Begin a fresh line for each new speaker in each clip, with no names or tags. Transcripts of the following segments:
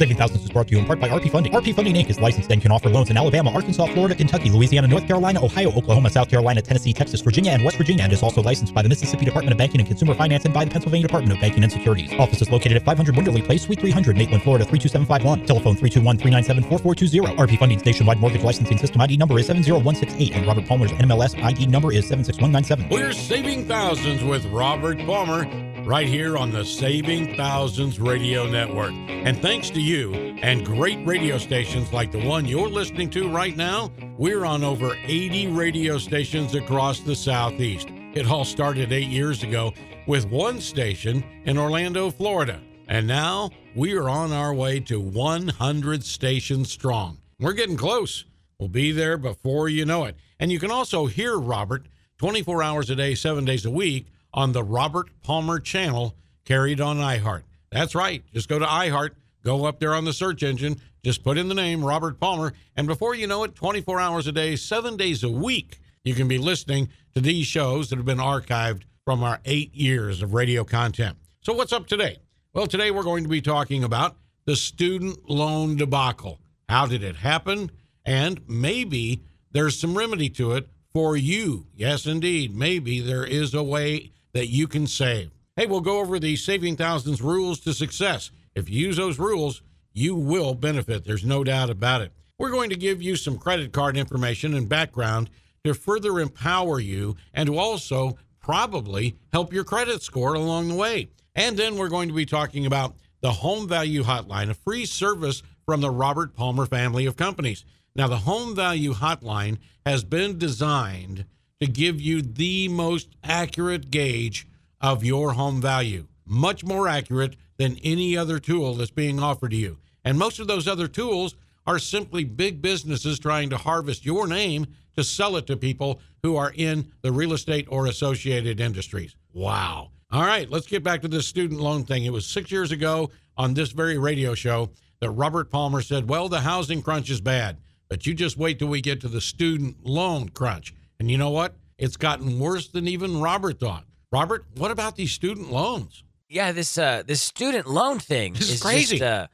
Saving Thousands is brought to you in part by RP Funding. RP Funding Inc. is licensed and can offer loans in Alabama, Arkansas, Florida, Kentucky, Louisiana, North Carolina, Ohio, Oklahoma, South Carolina, Tennessee, Texas, Virginia, and West Virginia, and is also licensed by the Mississippi Department of Banking and Consumer Finance and by the Pennsylvania Department of Banking and Securities. Office is located at 500 Winderley Place, Suite 300, Maitland, Florida 32751. Telephone 321-397-4420. RP Funding's nationwide mortgage licensing system ID number is 70168, and Robert Palmer's NMLS ID number is 76197.
We're saving thousands with Robert Palmer right here on the Saving Thousands Radio Network. And thanks to you and great radio stations like the one you're listening to right now, we're on over 80 radio stations across the Southeast. It all started eight years ago with one station in Orlando, Florida. And now we are on our way to 100 stations strong. We're getting close. We'll be there before you know it. And you can also hear Robert 24 hours a day, seven days a week on the Robert Palmer channel carried on iHeart. That's right. Just go to iHeart, go up there on the search engine, just put in the name Robert Palmer, and before you know it, 24 hours a day, seven days a week, you can be listening to these shows that have been archived from our eight years of radio content. So, what's up today? Well, today we're going to be talking about the student loan debacle. How did it happen? And maybe there's some remedy to it for you. Yes, indeed. Maybe there is a way that you can save. Hey, we'll go over the Saving Thousands rules to success. If you use those rules, you will benefit. There's no doubt about it. We're going to give you some credit card information and background to further empower you and to also probably help your credit score along the way. And then we're going to be talking about the Home Value Hotline, a free service from the Robert Palmer family of companies. Now, the Home Value Hotline has been designed to give you the most accurate gauge of your home value, much more accurate than any other tool that's being offered to you. And most of those other tools are simply big businesses trying to harvest your name to sell it to people who are in the real estate or associated industries. Wow. All right, let's get back to this student loan thing. It was six years ago on this very radio show that Robert Palmer said, Well, the housing crunch is bad, but you just wait till we get to the student loan crunch. And you know what? It's gotten worse than even Robert thought. Robert, what about these student loans?
Yeah, this uh this student loan thing
This is
is
crazy.
Just, uh,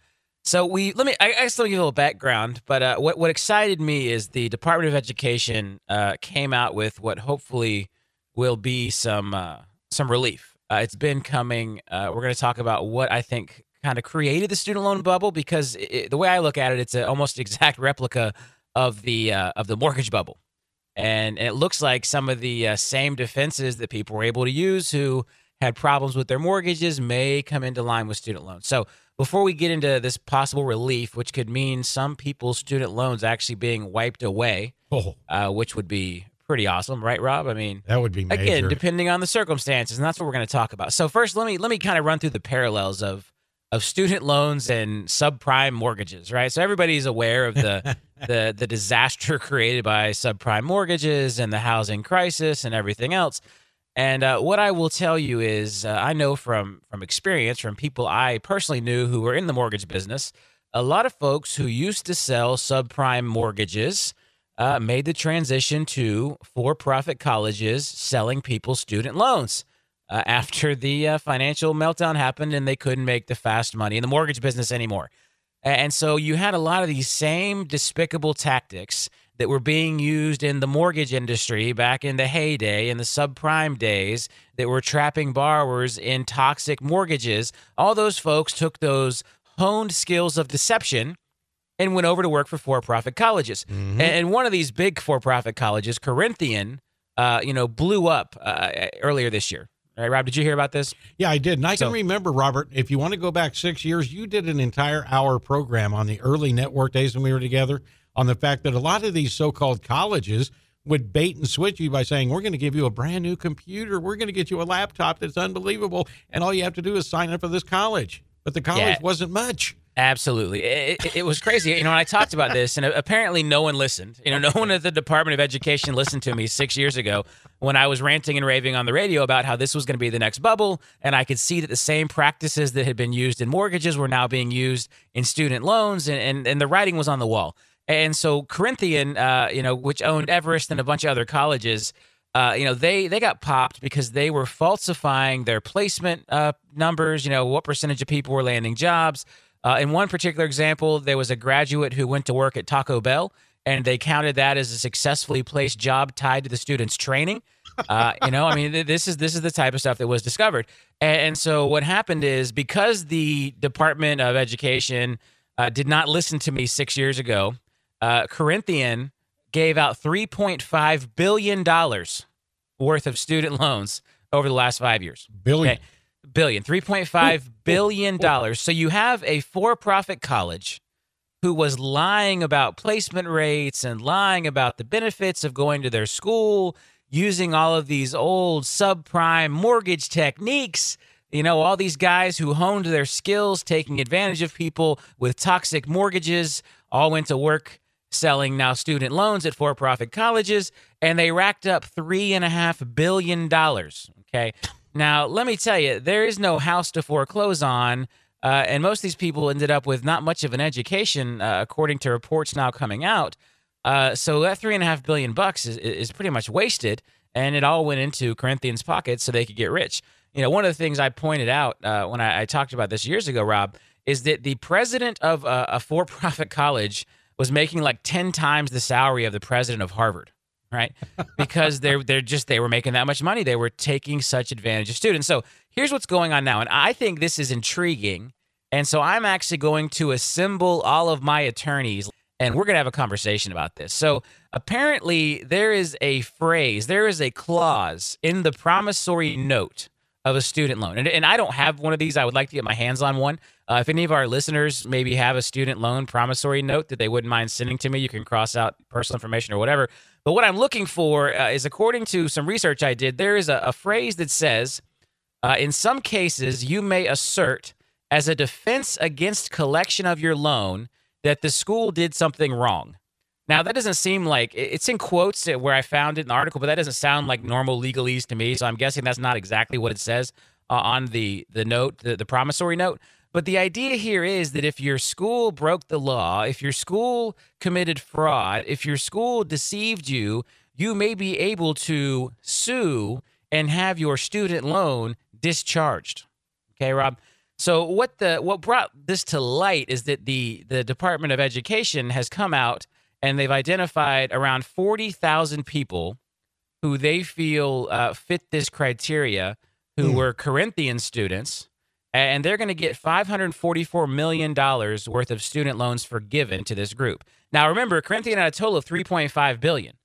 so we let me I, I guess let me give a little background. But uh, what what excited me is the Department of Education uh, came out with what hopefully will be some uh, some relief. Uh, it's been coming. Uh, we're going to talk about what I think kind of created the student loan bubble because it, the way I look at it, it's an almost exact replica of the uh, of the mortgage bubble and, and it looks like some of the uh, same defenses that people were able to use who had problems with their mortgages may come into line with student loans. So before we get into this possible relief, which could mean some people's student loans actually being wiped away,
Oh,
uh, which would be pretty awesome, right, Rob? I mean,
that would be major.
again, depending on the circumstances, and that's what we're going to talk about. So first, let me let me kind of run through the parallels of of student loans and subprime mortgages, right? So everybody's aware of the the the disaster created by subprime mortgages and the housing crisis and everything else. And uh, what I will tell you is, uh, I know from from experience from people I personally knew who were in the mortgage business, a lot of folks who used to sell subprime mortgages uh, made the transition to for-profit colleges selling people student loans uh, after the uh, financial meltdown happened and they couldn't make the fast money in the mortgage business anymore. And so you had a lot of these same despicable tactics that were being used in the mortgage industry back in the heyday, in the subprime days, that were trapping borrowers in toxic mortgages. All those folks took those honed skills of deception and went over to work for for-profit colleges.
Mhm.
And one of these big for-profit colleges, Corinthian, uh, you know, blew up uh, earlier this year. All right, Rob, did you hear about this?
Yeah, I did. And I can remember, Robert, if you want to go back six years, you did an entire hour program on the early network days when we were together on the fact that a lot of these so called colleges would bait and switch you by saying, We're going to give you a brand new computer. We're going to get you a laptop that's unbelievable. And all you have to do is sign up for this college. But the college
Yeah.
wasn't much.
Absolutely. It, it, was crazy. You know, I talked about this, and apparently no one listened. You know, no one at the Department of Education listened to me six years ago when I was ranting and raving on the radio about how this was going to be the next bubble. And I could see that the same practices that had been used in mortgages were now being used in student loans, and, and, and the writing was on the wall. And so Corinthian, uh, you know, which owned Everest and a bunch of other colleges, uh, you know, they they got popped because they were falsifying their placement uh, numbers. You know, what percentage of people were landing jobs. Uh, in one particular example, there was a graduate who went to work at Taco Bell, and they counted that as a successfully placed job tied to the student's training. Uh, you know, I mean, this is this is the type of stuff that was discovered. And, and so what happened is because the Department of Education uh, did not listen to me six years ago, uh, Corinthian gave out 3.5 billion dollars worth of student loans over the last five years.
Billion.
Okay. Billion. 3.5 billion dollars. So you have a for-profit college who was lying about placement rates and lying about the benefits of going to their school using all of these old subprime mortgage techniques. You know, all these guys who honed their skills taking advantage of people with toxic mortgages all went to work selling now student loans at for profit colleges, and they racked up $3.5 billion. Okay. Now, let me tell you, there is no house to foreclose on. Uh, and most of these people ended up with not much of an education, uh, according to reports now coming out. Uh, so that three and a half billion bucks is, is pretty much wasted, and it all went into Corinthians' pockets so they could get rich. You know, one of the things I pointed out uh, when I, I, talked about this years ago, Rob, is that the president of a, a for-profit college was making like 10 times the salary of the president of Harvard, right? Because they're they're just they were making that much money. They were taking such advantage of students. So, here's what's going on now, and I think this is intriguing. And so I'm actually going to assemble all of my attorneys and we're going to have a conversation about this. So, apparently there is a phrase, there is a clause in the promissory note of a student loan. And, and I don't have one of these. I would like to get my hands on one. Uh, if any of our listeners maybe have a student loan promissory note that they wouldn't mind sending to me, you can cross out personal information or whatever. But what I'm looking for uh, is, according to some research I did, there is a, a phrase that says, uh, in some cases, you may assert as a defense against collection of your loan that the school did something wrong. Now, that doesn't seem like it's in quotes where I found it in the article, but that doesn't sound like normal legalese to me. So I'm guessing that's not exactly what it says uh, on the, the note, the, the promissory note. But the idea here is that if your school broke the law, if your school committed fraud, if your school deceived you, you may be able to sue and have your student loan discharged. Okay, Rob? So what the what brought this to light is that the the Department of Education has come out and they've identified around 40,000 people who they feel uh, fit this criteria, who mm. were Corinthian students, and they're going to get 544 million dollars worth of student loans forgiven to this group. Now, remember, Corinthian had a total of 3.5 billion.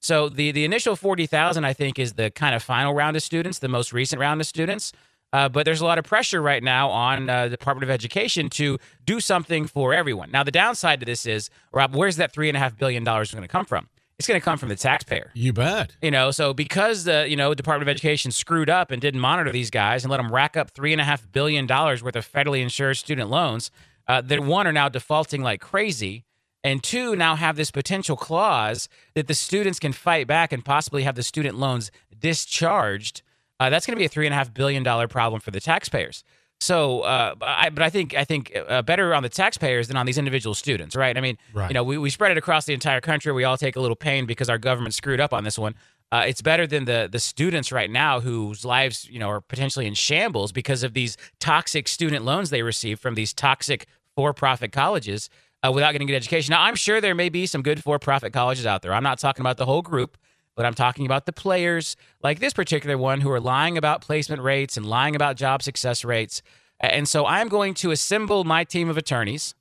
So the the initial 40,000, I think, is the kind of final round of students, the most recent round of students. Uh, but there's a lot of pressure right now on uh, the Department of Education to do something for everyone. Now, the downside to this is, Rob, where's that three and a half billion dollars going to come from? It's going to come from the taxpayer.
You bet.
You know, so because the you know Department of Education screwed up and didn't monitor these guys and let them rack up three and a half billion dollars worth of federally insured student loans, uh, that one are now defaulting like crazy, and two now have this potential clause that the students can fight back and possibly have the student loans discharged uh, that's going to be a three and a half billion dollar problem for the taxpayers. So, uh, I, but I think I think uh, better on the taxpayers than on these individual students, right? I mean, right. you know, we, we spread it across the entire country. We all take a little pain because our government screwed up on this one. Uh, it's better than the the students right now whose lives, you know, are potentially in shambles because of these toxic student loans they receive from these toxic for-profit colleges uh, without getting good education. Now, I'm sure there may be some good for-profit colleges out there. I'm not talking about the whole group but I'm talking about the players like this particular one who are lying about placement rates and lying about job success rates. And so I'm going to assemble my team of attorneys.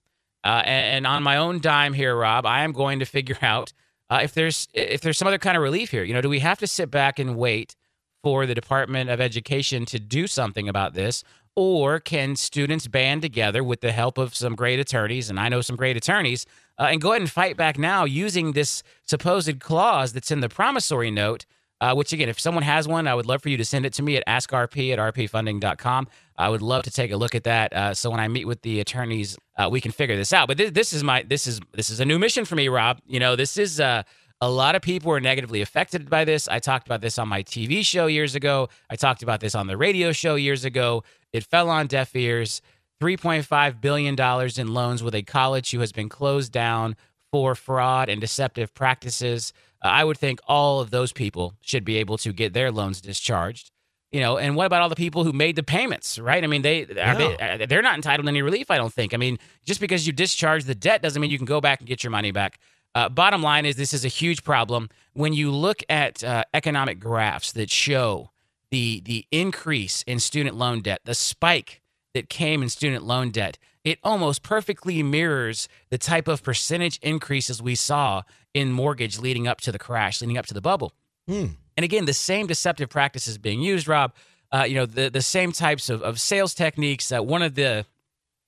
Uh, and, and, on my own dime here, Rob, I am going to figure out uh, if there's if there's some other kind of relief here. You know, do we have to sit back and wait for the Department of Education to do something about this, or can students band together with the help of some great attorneys? And I know some great attorneys uh, and go ahead and fight back now using this supposed clause that's in the promissory note. Uh, which again, if someone has one, I would love for you to send it to me at askrp at rpfunding.com. I would love to take a look at that. Uh, so when I meet with the attorneys, uh, we can figure this out. But this, this, is my this is this is a new mission for me, Rob. You know, this is uh, a lot of people are negatively affected by this. I talked about this on my TV show years ago. I talked about this on the radio show years ago. It fell on deaf ears. $3.5 billion in loans with a college who has been closed down for fraud and deceptive practices. Uh, I would think all of those people should be able to get their loans discharged. you know, and what about all the people who made the payments, right? I mean, they, yeah. they uh, they're not entitled to any relief. I don't think. I mean, just because you discharge the debt doesn't mean you can go back and get your money back. Uh, bottom line is this is a huge problem. When you look at uh, economic graphs that show the the increase in student loan debt, the spike that came in student loan debt, it almost perfectly mirrors the type of percentage increases we saw in mortgage leading up to the crash, leading up to the bubble. Mm. And again, the same deceptive practices being used, Rob. Uh, you know, the the same types of, of sales techniques. Uh, one of the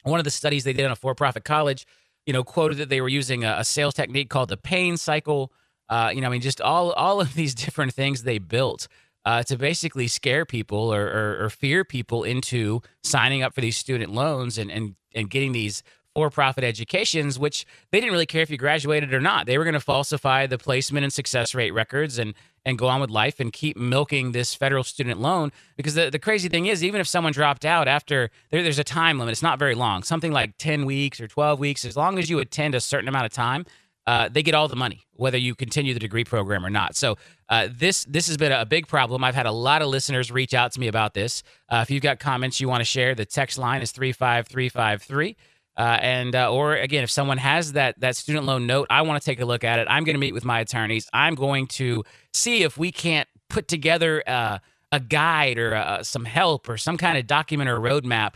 one of the studies they did on a for profit college, you know, quoted that they were using a, a sales technique called the pain cycle. Uh, you know, I mean, just all all of these different things they built uh, to basically scare people or, or, or, fear people into signing up for these student loans and, and, and getting these for-profit educations, which they didn't really care if you graduated or not. They were going to falsify the placement and success rate records and and go on with life and keep milking this federal student loan. Because the, the crazy thing is, even if someone dropped out after there, there's a time limit, it's not very long, something like 10 weeks or 12 weeks. As long as you attend a certain amount of time, uh, they get all the money, whether you continue the degree program or not. So uh, this this has been a big problem. I've had a lot of listeners reach out to me about this. Uh, if you've got comments you want to share, the text line is three five three five three. Uh, and uh, or again, if someone has that that student loan note, I want to take a look at it. I'm going to meet with my attorneys. I'm going to see if we can't put together uh, a guide or some help or some kind of document or roadmap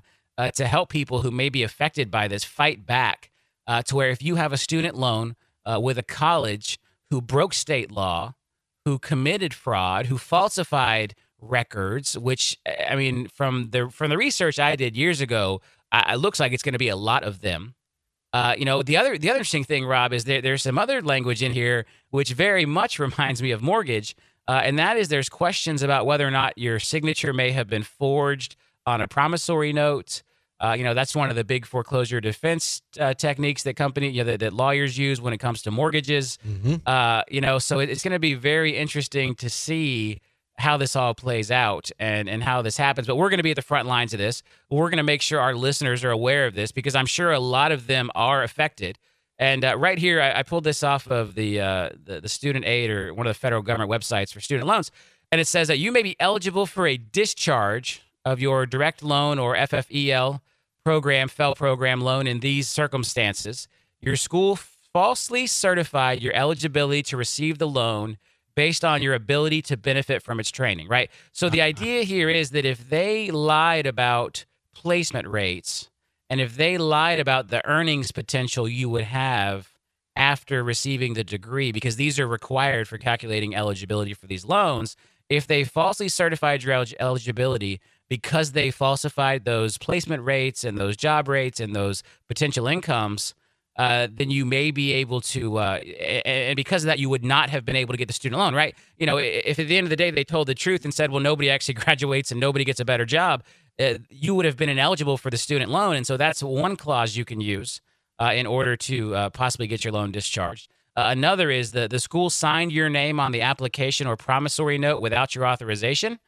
to help people who may be affected by this fight back. to where if you have a student loan uh, with a college who broke state law, who committed fraud, who falsified records. Which I mean, from the from the research I did years ago, it looks like it's going to be a lot of them. Uh, you know, the other the other interesting thing, Rob, is there, there's some other language in here which very much reminds me of mortgage, uh, and that is there's questions about whether or not your signature may have been forged on a promissory note. Uh, you know, that's one of the big foreclosure defense uh, techniques that company, you know, that, that, lawyers use when it comes to mortgages. Mm-hmm. Uh, you know, so it, it's going to be very interesting to see how this all plays out and and how this happens. But we're going to be at the front lines of this. We're going to make sure our listeners are aware of this because I'm sure a lot of them are affected. And uh, right here, I, I, pulled this off of the, uh, the the student aid or one of the federal government websites for student loans, and it says that you may be eligible for a discharge of your direct loan or FFEL program, FFEL program loan in these circumstances. Your school falsely certified your eligibility to receive the loan based on your ability to benefit from its training, right? So the uh-huh. idea here is that if they lied about placement rates and if they lied about the earnings potential you would have after receiving the degree, because these are required for calculating eligibility for these loans, if they falsely certified your eligibility, because they falsified those placement rates and those job rates and those potential incomes, uh, then you may be able to, uh, and because of that, you would not have been able to get the student loan, right? You know, if at the end of the day they told the truth and said, well, nobody actually graduates and nobody gets a better job, uh, you would have been ineligible for the student loan. And so that's one clause you can use uh, in order to uh, possibly get your loan discharged. Uh, another is that the school signed your name on the application or promissory note without your authorization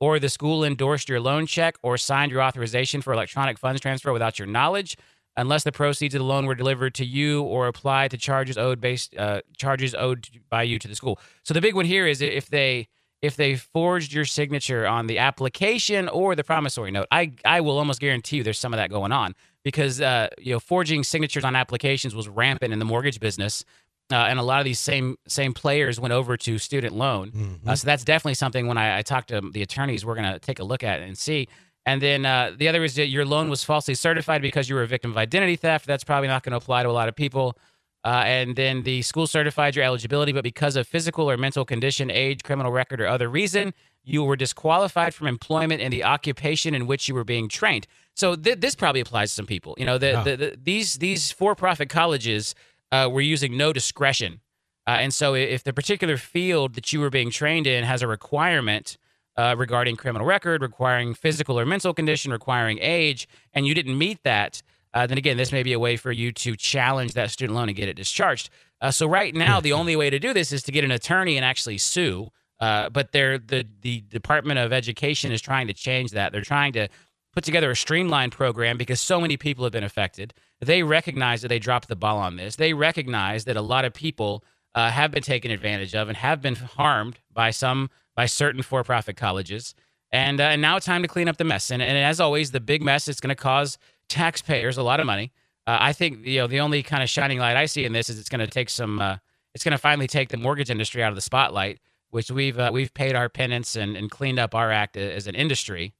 or the school endorsed your loan check or signed your authorization for electronic funds transfer without your knowledge, unless the proceeds of the loan were delivered to you or applied to charges owed based uh, charges owed by you to the school. So the big one here is if they if they forged your signature on the application or the promissory note, I I will almost guarantee you there's some of that going on because uh, you know forging signatures on applications was rampant in the mortgage business uh, and a lot of these same same players went over to student loan. Mm-hmm. Uh, so that's definitely something when I, I talk to the attorneys, we're going to take a look at and see. And then uh, the other is that your loan was falsely certified because you were a victim of identity theft. That's probably not going to apply to a lot of people. Uh, and then the school certified your eligibility, but because of physical or mental condition, age, criminal record, or other reason, you were disqualified from employment in the occupation in which you were being trained. So th- this probably applies to some people. You know, the, the, the, these these for profit colleges uh, we're using no discretion. Uh, and so, if the particular field that you were being trained in has a requirement uh, regarding criminal record, requiring physical or mental condition, requiring age, and you didn't meet that, uh, then again, this may be a way for you to challenge that student loan and get it discharged. Uh, so, right now, the only way to do this is to get an attorney and actually sue. Uh, but they're, the the Department of Education is trying to change that. They're trying to put together a streamlined program because so many people have been affected. They recognize that they dropped the ball on this. They recognize that a lot of people uh, have been taken advantage of and have been harmed by some by certain for-profit colleges. And, uh, and now it's time to clean up the mess. And, and as always, the big mess is going to cause taxpayers a lot of money. Uh, I think you know the only kind of shining light I see in this is it's going to take some. Uh, it's going to finally take the mortgage industry out of the spotlight, which we've uh, we've paid our penance and, and cleaned up our act as an industry,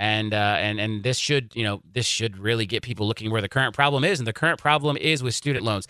and uh, and and this should you know this should really get people looking where the current problem is, and the current problem is with student loans.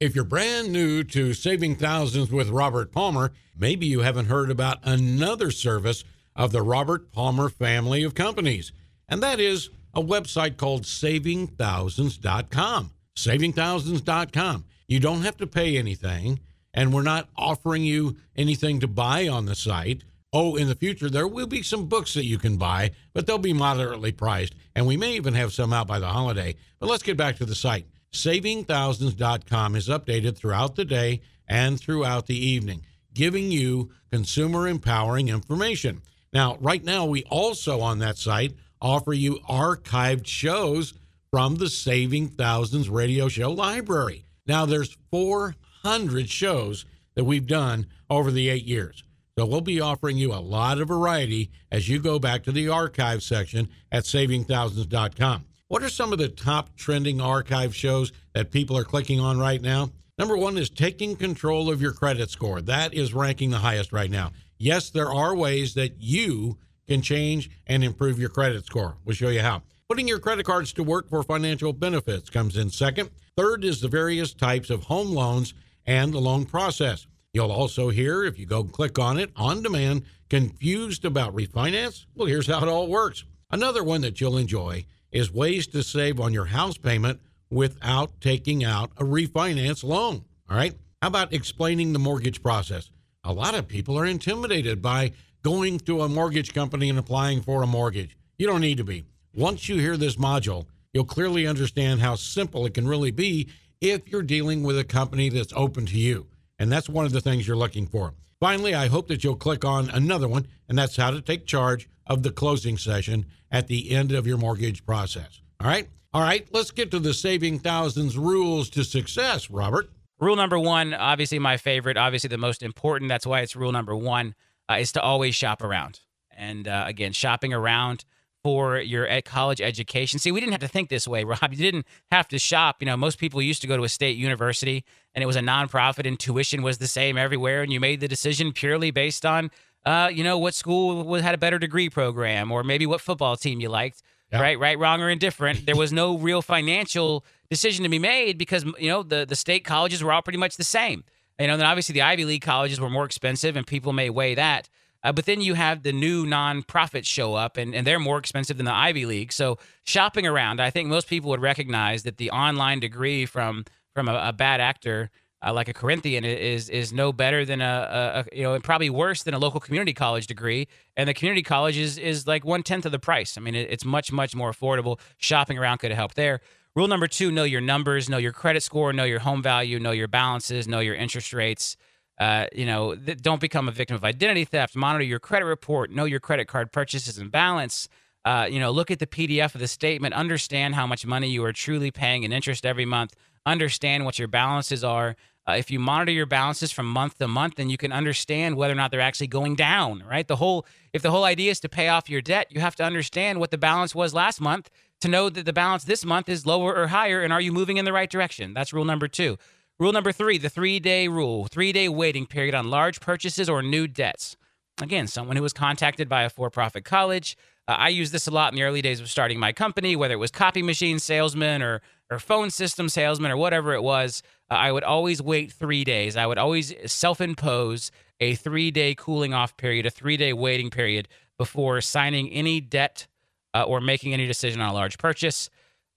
If you're brand new to Saving Thousands with Robert Palmer, maybe you haven't heard about another service of the Robert Palmer family of companies, and that is a website called savingthousands.com. Savingthousands.com. You don't have to pay anything, and we're not offering you anything to buy on the site. Oh, in the future, there will be some books that you can buy, but they'll be moderately priced, and we may even have some out by the holiday. But let's get back to the site. SavingThousands.com is updated throughout the day and throughout the evening, giving you consumer empowering information. Now, right now, we also on that site offer you archived shows from the Saving Thousands radio show library. Now, there's 400 shows that we've done over the eight years. So we'll be offering you a lot of variety as you go back to the archive section at savingthousands.com. What are some of the top trending archive shows that people are clicking on right now? Number one is taking control of your credit score. That is ranking the highest right now. Yes, there are ways that you can change and improve your credit score. We'll show you how. Putting your credit cards to work for financial benefits comes in second. Third is the various types of home loans and the loan process. You'll also hear, if you go click on it on demand, confused about refinance? Well, here's how it all works. Another one that you'll enjoy is ways to save on your house payment without taking out a refinance loan. All right. How about explaining the mortgage process? A lot of people are intimidated by going to a mortgage company and applying for a mortgage. You don't need to be. Once you hear this module, you'll clearly understand how simple it can really be if you're dealing with a company that's open to you. And that's one of the things you're looking for. Finally, I hope that you'll click on another one, and that's how to take charge of the closing session at the end of your mortgage process. All right? All right, let's get to the saving thousands rules to success, Robert.
Rule number one, obviously my favorite, obviously the most important. That's why it's rule number one uh, is to always shop around. And uh, again, shopping around for your college education. See, we didn't have to think this way, Rob. You didn't have to shop. You know, most people used to go to a state university and it was a nonprofit and tuition was the same everywhere. And you made the decision purely based on, uh, you know, what school had a better degree program or maybe what football team you liked. Yep. Right, right, wrong, or indifferent. There was no real financial decision to be made because you know the the state colleges were all pretty much the same. You know, then obviously the Ivy League colleges were more expensive, and people may weigh that. Uh, but then you have the new nonprofits show up, and, and they're more expensive than the Ivy League. So shopping around, I think most people would recognize that the online degree from from a, a bad actor uh, like a Corinthian is is no better than a, a, you know and probably worse than a local community college degree, and the community college is is like one tenth of the price. I mean, it, it's much much more affordable. Shopping around could help there. Rule number two: know your numbers, know your credit score, know your home value, know your balances, know your interest rates. Uh, you know, th- don't become a victim of identity theft. Monitor your credit report. Know your credit card purchases and balance. Uh, you know, look at the PDF of the statement. Understand how much money you are truly paying in interest every month. Understand what your balances are. Uh, if you monitor your balances from month to month, then you can understand whether or not they're actually going down. Right. The whole if the whole idea is to pay off your debt, you have to understand what the balance was last month to know that the balance this month is lower or higher and are you moving in the right direction? That's rule number two. Rule number three, the three day rule, three day waiting period on large purchases or new debts. Again, someone who was contacted by a for profit college. Uh, I used this a lot in the early days of starting my company, whether it was copy machine salesman or, or phone system salesman or whatever it was. Uh, I would always wait three days. I would always self impose a three day cooling off period, a three day waiting period before signing any debt uh, or making any decision on a large purchase.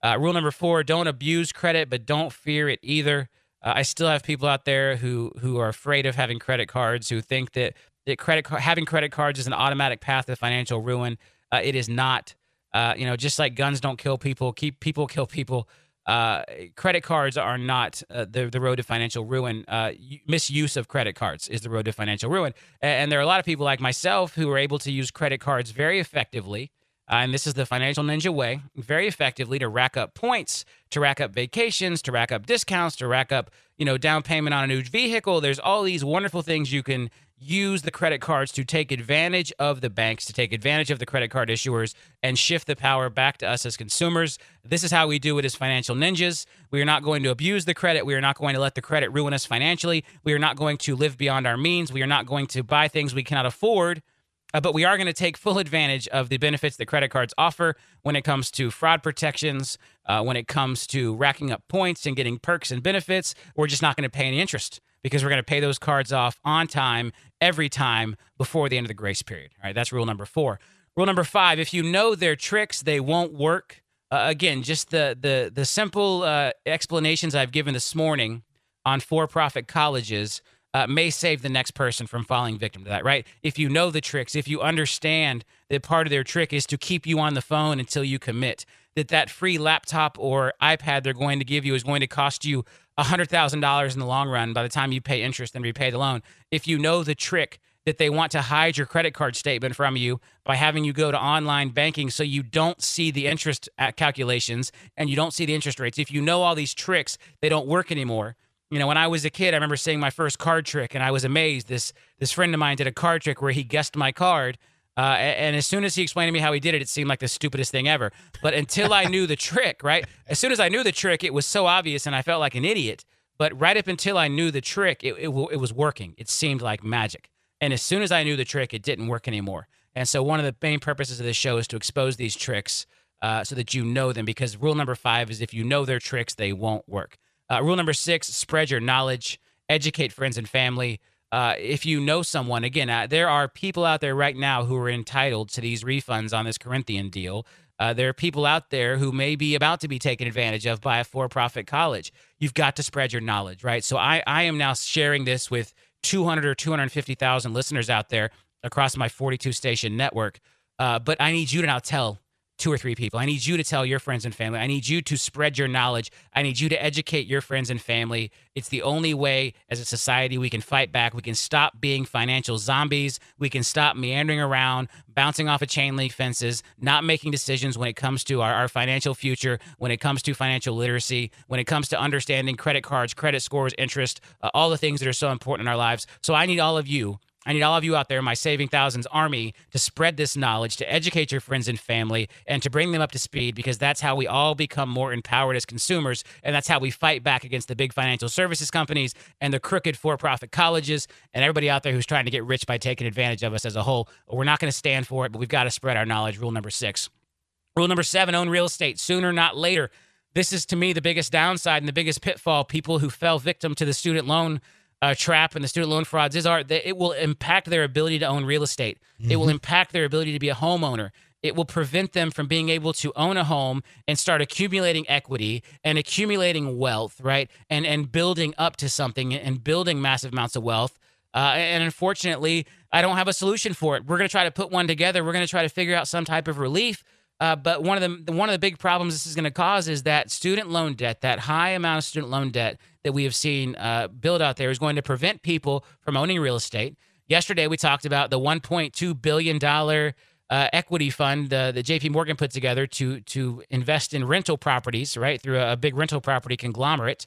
Uh, rule number four: don't abuse credit, but don't fear it either. Uh, I still have people out there who who are afraid of having credit cards, who think that that credit having credit cards is an automatic path to financial ruin. Uh, it is not. Uh, you know, just like guns don't kill people, keep people kill people. Uh, credit cards are not the the road to financial ruin. misuse of credit cards is the road to financial ruin. And, and there are a lot of people like myself who are able to use credit cards very effectively uh, and this is the financial ninja way very effectively to rack up points, to rack up vacations, to rack up discounts, to rack up, you know, down payment on a new vehicle. There's all these wonderful things you can use the credit cards to take advantage of the banks, to take advantage of the credit card issuers, and shift the power back to us as consumers. This is how we do it as financial ninjas. We are not going to abuse the credit. We are not going to let the credit ruin us financially. We are not going to live beyond our means. We are not going to buy things we cannot afford. Uh, but we are going to take full advantage of the benefits that credit cards offer when it comes to fraud protections, uh, when it comes to racking up points and getting perks and benefits. We're just not going to pay any interest because we're going to pay those cards off on time every time before the end of the grace period. All right, that's rule number four. Rule number five: if you know their tricks, they won't work. Uh, again, just the the the simple uh, explanations I've given this morning on for-profit colleges uh, may save the next person from falling victim to that, right? If you know the tricks, if you understand that part of their trick is to keep you on the phone until you commit, that that free laptop or iPad they're going to give you is going to cost you $100,000 in the long run by the time you pay interest and repay the loan. If you know the trick that they want to hide your credit card statement from you by having you go to online banking so you don't see the interest calculations and you don't see the interest rates. If you know all these tricks, they don't work anymore you know, when I was a kid, I remember seeing my first card trick, and I was amazed. This this friend of mine did a card trick where he guessed my card, uh, and as soon as he explained to me how he did it, it seemed like the stupidest thing ever. But until I knew the trick, right? As soon as I knew the trick, it was so obvious, and I felt like an idiot. But right up until I knew the trick, it, it, it was working. It seemed like magic. And as soon as I knew the trick, it didn't work anymore. And so one of the main purposes of this show is to expose these tricks uh, so that you know them. Because rule number five is if you know their tricks, they won't work. Uh, rule number six: spread your knowledge, educate friends and family. Uh, if you know someone, again, uh, there are people out there right now who are entitled to these refunds on this Corinthian deal. Uh, there are people out there who may be about to be taken advantage of by a for-profit college. You've got to spread your knowledge, right? So I, I am now sharing this with 200 or 250,000 listeners out there across my 42 station network. Uh, but I need you to now tell two or three people. I need you to tell your friends and family. I need you to spread your knowledge. I need you to educate your friends and family. It's the only way as a society we can fight back. We can stop being financial zombies. We can stop meandering around, bouncing off of chain link fences, not making decisions when it comes to our, our financial future, when it comes to financial literacy, when it comes to understanding credit cards, credit scores, interest, uh, all the things that are so important in our lives. So I need all of you I need all of you out there, my Saving Thousands army, to spread this knowledge, to educate your friends and family, and to bring them up to speed because that's how we all become more empowered as consumers. And that's how we fight back against the big financial services companies and the crooked for profit colleges and everybody out there who's trying to get rich by taking advantage of us as a whole. We're not going to stand for it, but we've got to spread our knowledge. Rule number six. Rule number seven own real estate sooner, not later. This is to me the biggest downside and the biggest pitfall. People who fell victim to the student loan uh, trap and the student loan frauds is are that it will impact their ability to own real estate. Mm-hmm. It will mm-hmm. impact their ability to be a homeowner. It will prevent them from being able to own a home and start accumulating equity and accumulating wealth, right? And and building up to something and building massive amounts of wealth. Uh, and unfortunately, I don't have a solution for it. We're going to try to put one together. We're going to try to figure out some type of relief. Uh, but one of the one of the big problems this is going to cause is that student loan debt, that high amount of student loan debt that we have seen uh, build out there, is going to prevent people from owning real estate. Yesterday, we talked about the 1.2 billion dollar uh, equity fund uh, that J.P. Morgan put together to to invest in rental properties, right through a, a big rental property conglomerate.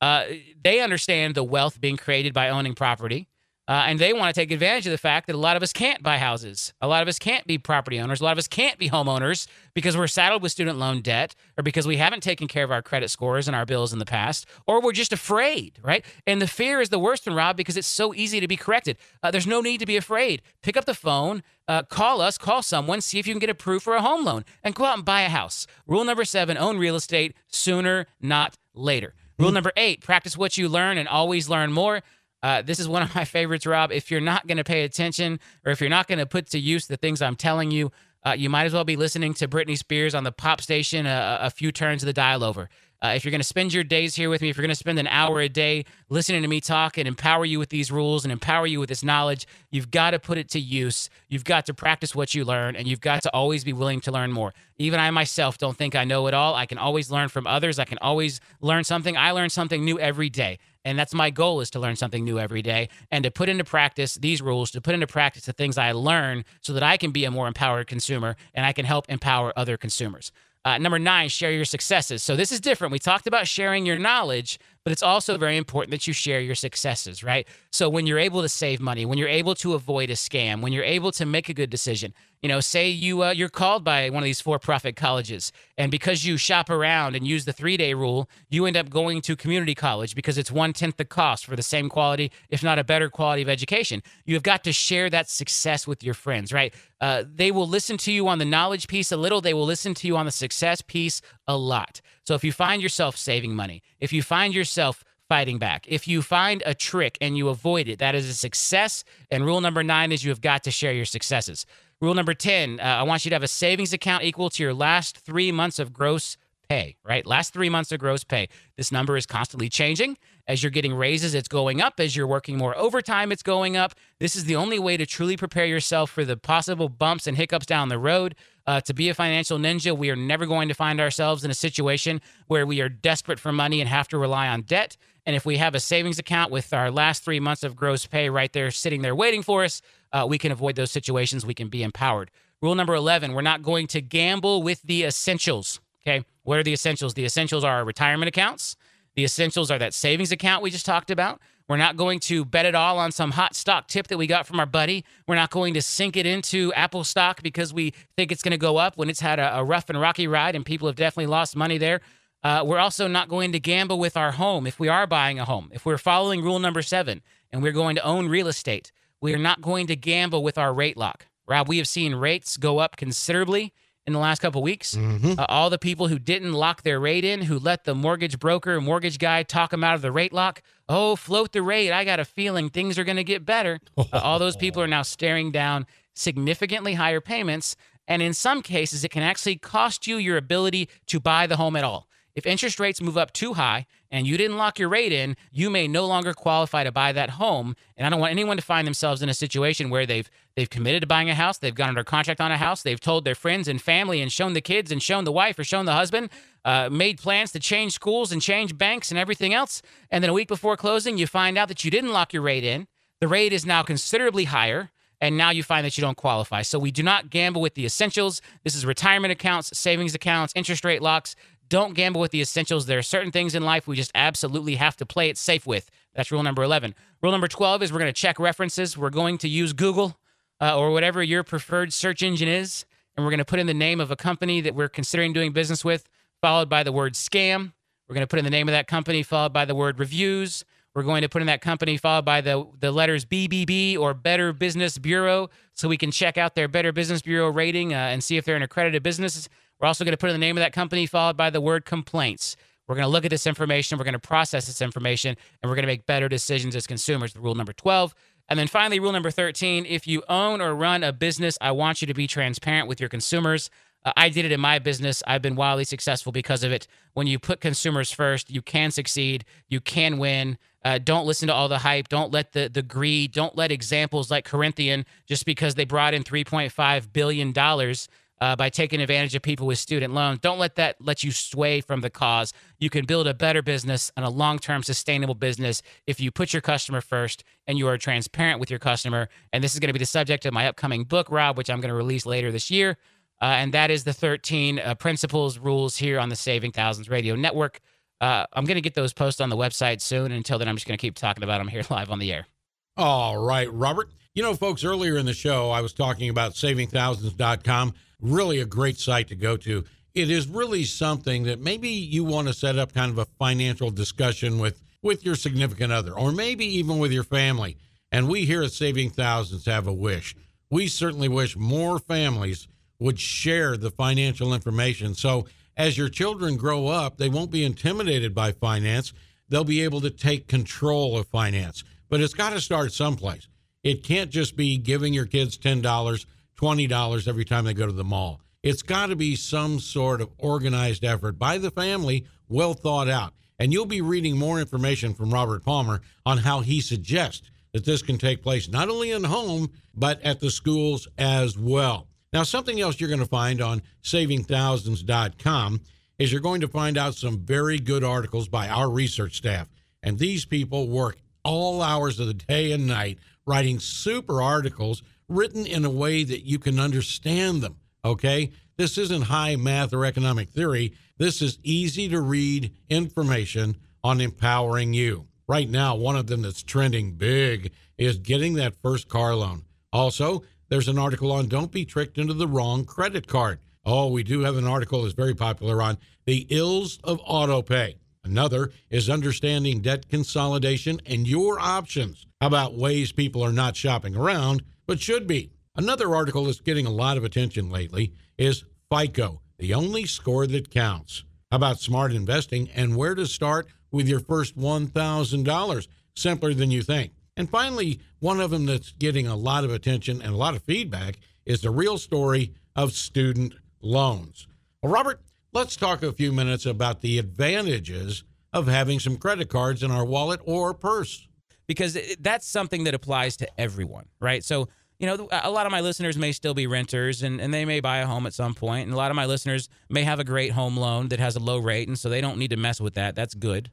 Uh, they understand the wealth being created by owning property. Uh, and they want to take advantage of the fact that a lot of us can't buy houses. A lot of us can't be property owners. A lot of us can't be homeowners because we're saddled with student loan debt or because we haven't taken care of our credit scores and our bills in the past, or we're just afraid, right? And the fear is the worst one, Rob, because it's so easy to be corrected. Uh, there's no need to be afraid. Pick up the phone, uh, call us, call someone, see if you can get approved for a home loan, and go out and buy a house. Rule number seven own real estate sooner, not later. Rule mm-hmm. number eight practice what you learn and always learn more. Uh, this is one of my favorites, Rob. If you're not going to pay attention or if you're not going to put to use the things I'm telling you, uh, you might as well be listening to Britney Spears on the pop station a, a few turns of the dial over. Uh, if you're going to spend your days here with me, if you're going to spend an hour a day listening to me talk and empower you with these rules and empower you with this knowledge, you've got to put it to use. You've got to practice what you learn, and you've got to always be willing to learn more. Even I myself don't think I know it all. I can always learn from others. I can always learn something. I learn something new every day. And that's my goal is to learn something new every day and to put into practice these rules, to put into practice the things I learn so that I can be a more empowered consumer and I can help empower other consumers. Uh, number nine, share your successes. So this is different. We talked about sharing your knowledge, but it's also very important that you share your successes, right? So when you're able to save money, when you're able to avoid a scam, when you're able to make a good decision, you know, say you uh, you're called by one of these for-profit colleges, and because you shop around and use the three-day rule, you end up going to community college because it's one tenth the cost for the same quality, if not a better quality of education. You have got to share that success with your friends, right? Uh, they will listen to you on the knowledge piece a little. They will listen to you on the success piece a lot. So if you find yourself saving money, if you find yourself fighting back. If you find a trick and you avoid it, that is a success. And rule number nine is you have got to share your successes. Rule number 10, uh, I want you to have a savings account equal to your last three months of gross pay, right? Last three months of gross pay. This number is constantly changing. As you're getting raises, it's going up. As you're working more overtime, it's going up. This is the only way to truly prepare yourself for the possible bumps and hiccups down the road. Uh, to be a financial ninja, we are never going to find ourselves in a situation where we are desperate for money and have to rely on debt. And if we have a savings account with our last three months of gross pay right there sitting there waiting for us, uh, we can avoid those situations. We can be empowered. Rule number 11 we're not going to gamble with the essentials. Okay. What are the essentials? The essentials are our retirement accounts. The essentials are that savings account we just talked about. We're not going to bet it all on some hot stock tip that we got from our buddy. We're not going to sink it into Apple stock because we think it's going to go up when it's had a, a, rough and rocky ride and people have definitely lost money there. Uh, we're also not going to gamble with our home if we are buying a home. If we're following rule number seven and we're going to own real estate, we are not going to gamble with our rate lock. Rob, we have seen rates go up considerably in the last couple weeks. Mm-hmm. Uh, all the people who didn't lock their rate in, who let the mortgage broker, mortgage guy talk them out of the rate lock. Oh, float the rate. I got a feeling things are going to get better. Uh, all those people are now staring down significantly higher payments. And in some cases, it can actually cost you your ability to buy the home at all. If interest rates move up too high and you didn't lock your rate in, you may no longer qualify to buy that home. And I don't want anyone to find themselves in a situation where they've they've committed to buying a house, they've gone under contract on a house, they've told their friends and family and shown the kids and shown the wife or shown the husband, uh, made plans to change schools and change banks and everything else, and then a week before closing, you find out that you didn't lock your rate in. The rate is now considerably higher and now you find that you don't qualify. So we do not gamble with the essentials. This is retirement accounts, savings accounts, interest rate locks. Don't gamble with the essentials. There are certain things in life we just absolutely have to play it safe with. That's rule number 11. Rule number 12 is we're going to check references. We're going to use Google uh, or whatever your preferred search engine is, and we're going to put in the name of a company that we're considering doing business with, followed by the word scam. We're going to put in the name of that company, followed by the word reviews. We're going to put in that company, followed by the, the letters BBB or Better Business Bureau, so we can check out their Better Business Bureau rating uh, and see if they're an accredited business. We're also going to put in the name of that company followed by the word complaints. We're going to look at this information, we're going to process this information, and we're going to make better decisions as consumers. Rule number 12. And then finally, rule number 13 if you own or run a business, I want you to be transparent with your consumers. Uh, I did it in my business. I've been wildly successful because of it. When you put consumers first, you can succeed, you can win. Uh, don't listen to all the hype. Don't let the the greed. Don't let examples like Corinthian just because they brought in 3.5 billion dollars uh, by taking advantage of people with student loans. Don't let that let you sway from the cause. You can build a better business and a long term sustainable business if you put your customer first and you are transparent with your customer. And this is going to be the subject of my upcoming book, Rob, which I'm going to release later this year. Uh, and that is the 13 uh, principles, rules here on the Saving Thousands Radio Network. Uh, I'm going to get those posted on the website soon. Until then, I'm just going to keep talking about them here live on the air.
All right, Robert. You know, folks, earlier in the show, I was talking about savingthousands.com really a great site to go to. It is really something that maybe you want to set up kind of a financial discussion with with your significant other or maybe even with your family. And we here at Saving Thousands have a wish. We certainly wish more families would share the financial information. So as your children grow up, they won't be intimidated by finance. They'll be able to take control of finance. But it's got to start someplace. It can't just be giving your kids $10 $20 every time they go to the mall. It's got to be some sort of organized effort by the family, well thought out. And you'll be reading more information from Robert Palmer on how he suggests that this can take place not only in home, but at the schools as well. Now, something else you're going to find on savingthousands.com is you're going to find out some very good articles by our research staff. And these people work all hours of the day and night writing super articles written in a way that you can understand them Okay? This isn't high math or economic theory. This is easy to read information on empowering you. Right now, one of them that's trending big is getting that first car loan. Also, there's an article on don't be tricked into the wrong credit card. Oh, we do have an article that's very popular on the ills of auto pay. Another is understanding debt consolidation and your options. How about ways people are not shopping around but should be? Another article that's getting a lot of attention lately is FICO, the only score that counts. About smart investing and where to start with your first $1,000? Simpler than you think. And finally, one of them that's getting a lot of attention and a lot of feedback is the real story of student loans. Well, Robert, let's talk a few minutes about the advantages of having some credit cards in our wallet or purse.
Because that's something that applies to everyone, right? So, you know, a lot of my listeners may still be renters and, and they may buy a home at some point. And a lot of my listeners may have a great home loan that has a low rate. And so they don't need to mess with that. That's good.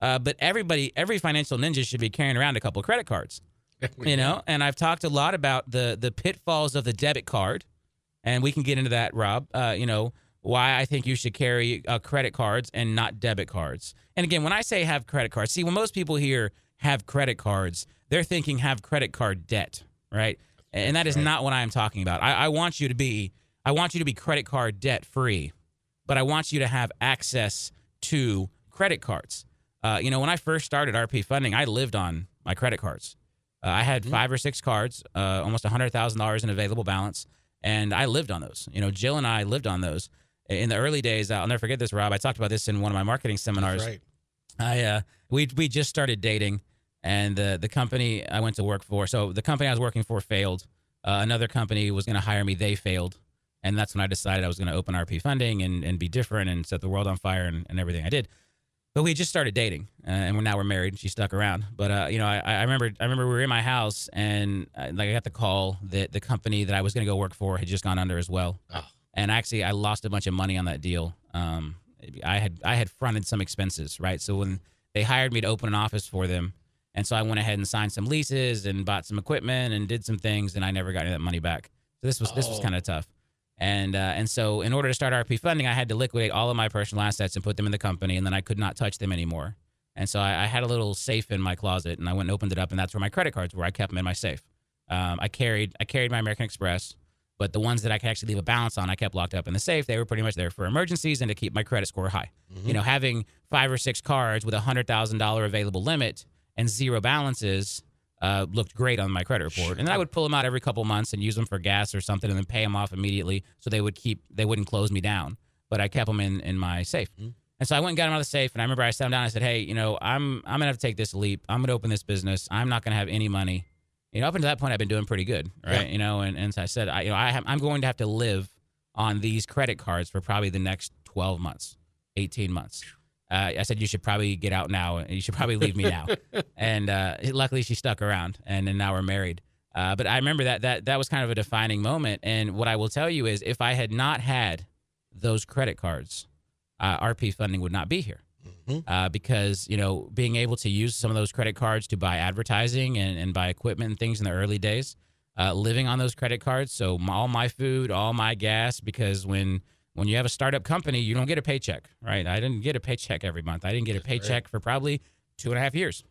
Uh, but everybody, every financial ninja should be carrying around a couple of credit cards. you know, and I've talked a lot about the the pitfalls of the debit card, and we can get into that, Rob. Uh, you know why I think you should carry uh, credit cards and not debit cards. And again, when I say have credit cards, see when most people hear have credit cards, they're thinking have credit card debt, right? And that is right. not what I am talking about. I, I want you to be I want you to be credit card debt free, but I want you to have access to credit cards. Uh, you know, when I first started RP funding, I lived on my credit cards. Uh, I had mm-hmm. five or six cards, uh, almost hundred thousand dollars in available balance, and I lived on those. You know, Jill and I lived on those in the early days. I'll never forget this, Rob. I talked about this in one of my marketing seminars.
That's right.
I uh, we we just started dating, and the the company I went to work for. So the company I was working for failed. Uh, another company was going to hire me. They failed, and that's when I decided I was going to open RP funding and and be different and set the world on fire and, and everything I did but we just started dating, uh, and we're now we're married. And she stuck around, but uh, you know, I, I remember I remember we were in my house, and I, like I got the call that the company that I was going to go work for had just gone under as well. Oh. And actually, I lost a bunch of money on that deal. Um, I had I had fronted some expenses, right? So when they hired me to open an office for them, and so I went ahead and signed some leases and bought some equipment and did some things, and I never got any of that money back. So this was oh. this was oh. kind of tough. And uh, and so in order to start RP funding, I had to liquidate all of my personal assets and put them in the company, and then I could not touch them anymore. And so I, I had a little safe in my closet, and I went and opened it up, and that's where my credit cards were. I kept them in my safe. Um, I carried I carried my American Express, but the ones that I could actually leave a balance on, I kept locked up in the safe. They were pretty much there for emergencies and to keep my credit score high. Mm-hmm. You know, having five or six cards with a hundred thousand dollar available limit and zero balances uh, looked great on my credit report. And then I would pull them out every couple months and use them for gas or something, and then pay them off immediately so they would keep they wouldn't close me down. But I kept them in in my safe. Mm-hmm. And so I went and got them out of the safe. And I remember I sat them down. And I said, "Hey, you know, I'm I'm gonna have to take this leap. I'm gonna open this business. I'm not gonna have any money. You know, up until that point, I've been doing pretty good, right? Yeah. You know, and, and so I said, I you know, I have, I'm going to have to live on these credit cards for probably the next 12 months, 18 months uh, I said you should probably get out now, and you should probably leave me now. and uh, luckily, she stuck around, and, and now we're married. Uh, but I remember that that that was kind of a defining moment. And what I will tell you is, if I had not had those credit cards, uh, RP funding would not be here. Mm-hmm. Uh, because you know, being able to use some of those credit cards to buy advertising and, and buy equipment and things in the early days, uh, living on those credit cards, so all my food, all my gas, because when when you have a startup company, you don't get a paycheck, right? I didn't get a paycheck every month. I didn't get a paycheck for probably two and a half years.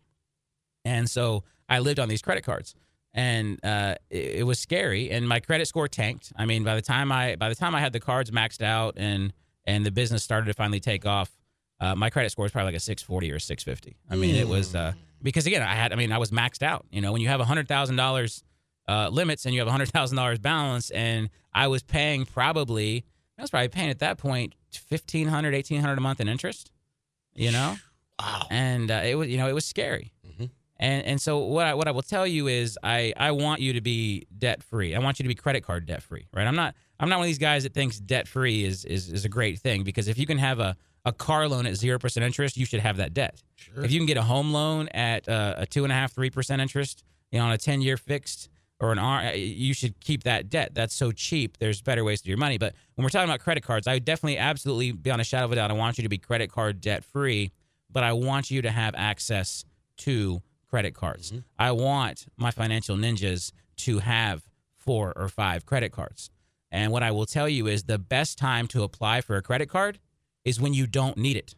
And so I lived on these credit cards and uh, it, it, was scary and my credit score tanked. I mean, by the time I, by the time I had the cards maxed out and, and the business started to finally take off, uh, my credit score was probably like a 640 or 650. I mean, mm. it was, uh, because again, I had, I mean, I was maxed out, you know, when you have a hundred thousand dollars, uh, limits and you have a hundred thousand dollars balance and I was paying probably, I was probably paying at that point fifteen hundred, eighteen hundred a month in interest. You know,
wow.
And uh, it was, you know, it was scary. Mm-hmm. And and so what I what I will tell you is I I want you to be debt free. I want you to be credit card debt free. Right. I'm not I'm not one of these guys that thinks debt free is is is a great thing because if you can have a a car loan at zero percent interest, you should have that debt. Sure. If you can get a home loan at uh, a two and a half, three percent interest, you know, on a ten year fixed, or an ARM, you should keep that debt. That's so cheap. There's better ways to do your money. But when we're talking about credit cards, I would definitely, absolutely, beyond a shadow of a doubt, I want you to be credit card debt free. But I want you to have access to credit cards. Mm-hmm. I want my financial ninjas to have four or five credit cards. And what I will tell you is the best time to apply for a credit card is when you don't need it,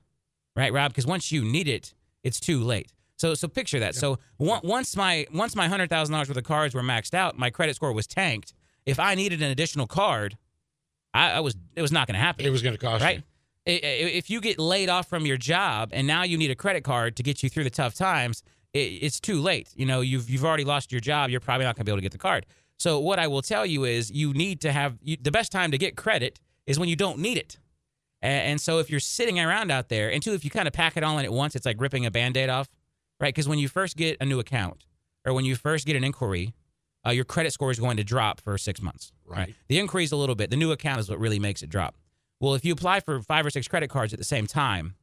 right, Rob? Because once you need it, it's too late. So so picture that. So on- once my once my hundred thousand dollars worth of cards were maxed out, my credit score was tanked. If I needed an additional card, I, I was it was not going to happen.
It was going to cost
right.
you.
If you get laid off from your job and now you need a credit card to get you through the tough times, it, it's too late. You know, you've you've already lost your job. You're probably not going to be able to get the card. So what I will tell you is, you need to have you, the best time to get credit is when you don't need it. A- And, so if you're sitting around out there, and two, if you kind of pack it all in at once, it's like ripping a band-aid off, right? Because when you first get a new account or when you first get an inquiry, uh, your credit score is going to drop for six months.
Right.
The increase a little bit. The new account is what really makes it drop. Well, if you apply for five or six credit cards at the same time,